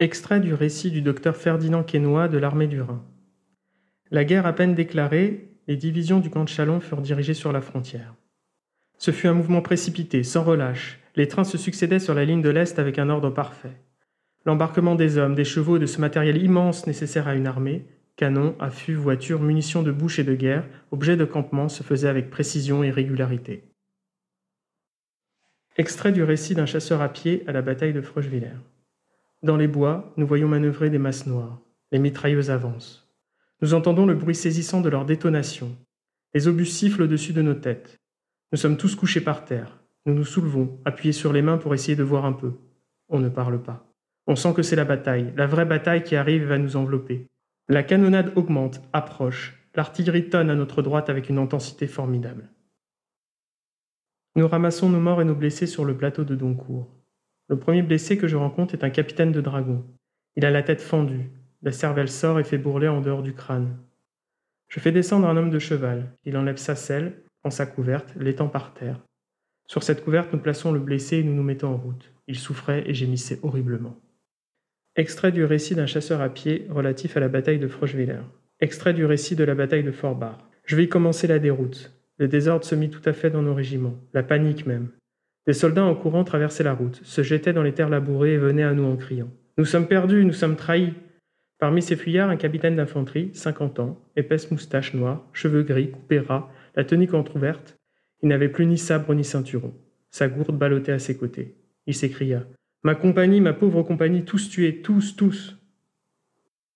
Extrait du récit du docteur Ferdinand Quesnoy de l'armée du Rhin. La guerre à peine déclarée, les divisions du camp de Chalon furent dirigées sur la frontière. Ce fut un mouvement précipité, sans relâche. Les trains se succédaient sur la ligne de l'Est avec un ordre parfait. L'embarquement des hommes, des chevaux et de ce matériel immense nécessaire à une armée, canons, affûts, voitures, munitions de bouche et de guerre, objets de campement, se faisait avec précision et régularité. Extrait du récit d'un chasseur à pied à la bataille de Freuchwiller. Dans les bois, nous voyons manœuvrer des masses noires. Les mitrailleuses avancent. Nous entendons le bruit saisissant de leur détonation. Les obus sifflent au-dessus de nos têtes. Nous sommes tous couchés par terre. Nous nous soulevons, appuyés sur les mains pour essayer de voir un peu. On ne parle pas. On sent que c'est la bataille, la vraie bataille qui arrive et va nous envelopper. La canonnade augmente, approche. L'artillerie tonne à notre droite avec une intensité formidable. Nous ramassons nos morts et nos blessés sur le plateau de Doncourt. Le premier blessé que je rencontre est un capitaine de dragon. Il a la tête fendue, la cervelle sort et fait bourreler en dehors du crâne. Je fais descendre un homme de cheval. Il enlève sa selle, prend sa couverte, l'étend par terre. Sur cette couverte, nous plaçons le blessé et nous nous mettons en route. Il souffrait et gémissait horriblement. Extrait du récit d'un chasseur à pied relatif à la bataille de Froschwiller. Extrait du récit de la bataille de Forbach. Je vais commencer la déroute. Le désordre se mit tout à fait dans nos régiments, la panique même. Des soldats en courant traversaient la route, se jetaient dans les terres labourées et venaient à nous en criant. Nous sommes perdus, nous sommes trahis. Parmi ces fuyards, un capitaine d'infanterie, cinquante ans, épaisse moustache noire, cheveux gris, coupés ras, la tunique entr'ouverte. Il n'avait plus ni sabre ni ceinturon. Sa gourde ballottait à ses côtés. Il s'écria Ma compagnie, ma pauvre compagnie, tous tués, tous, tous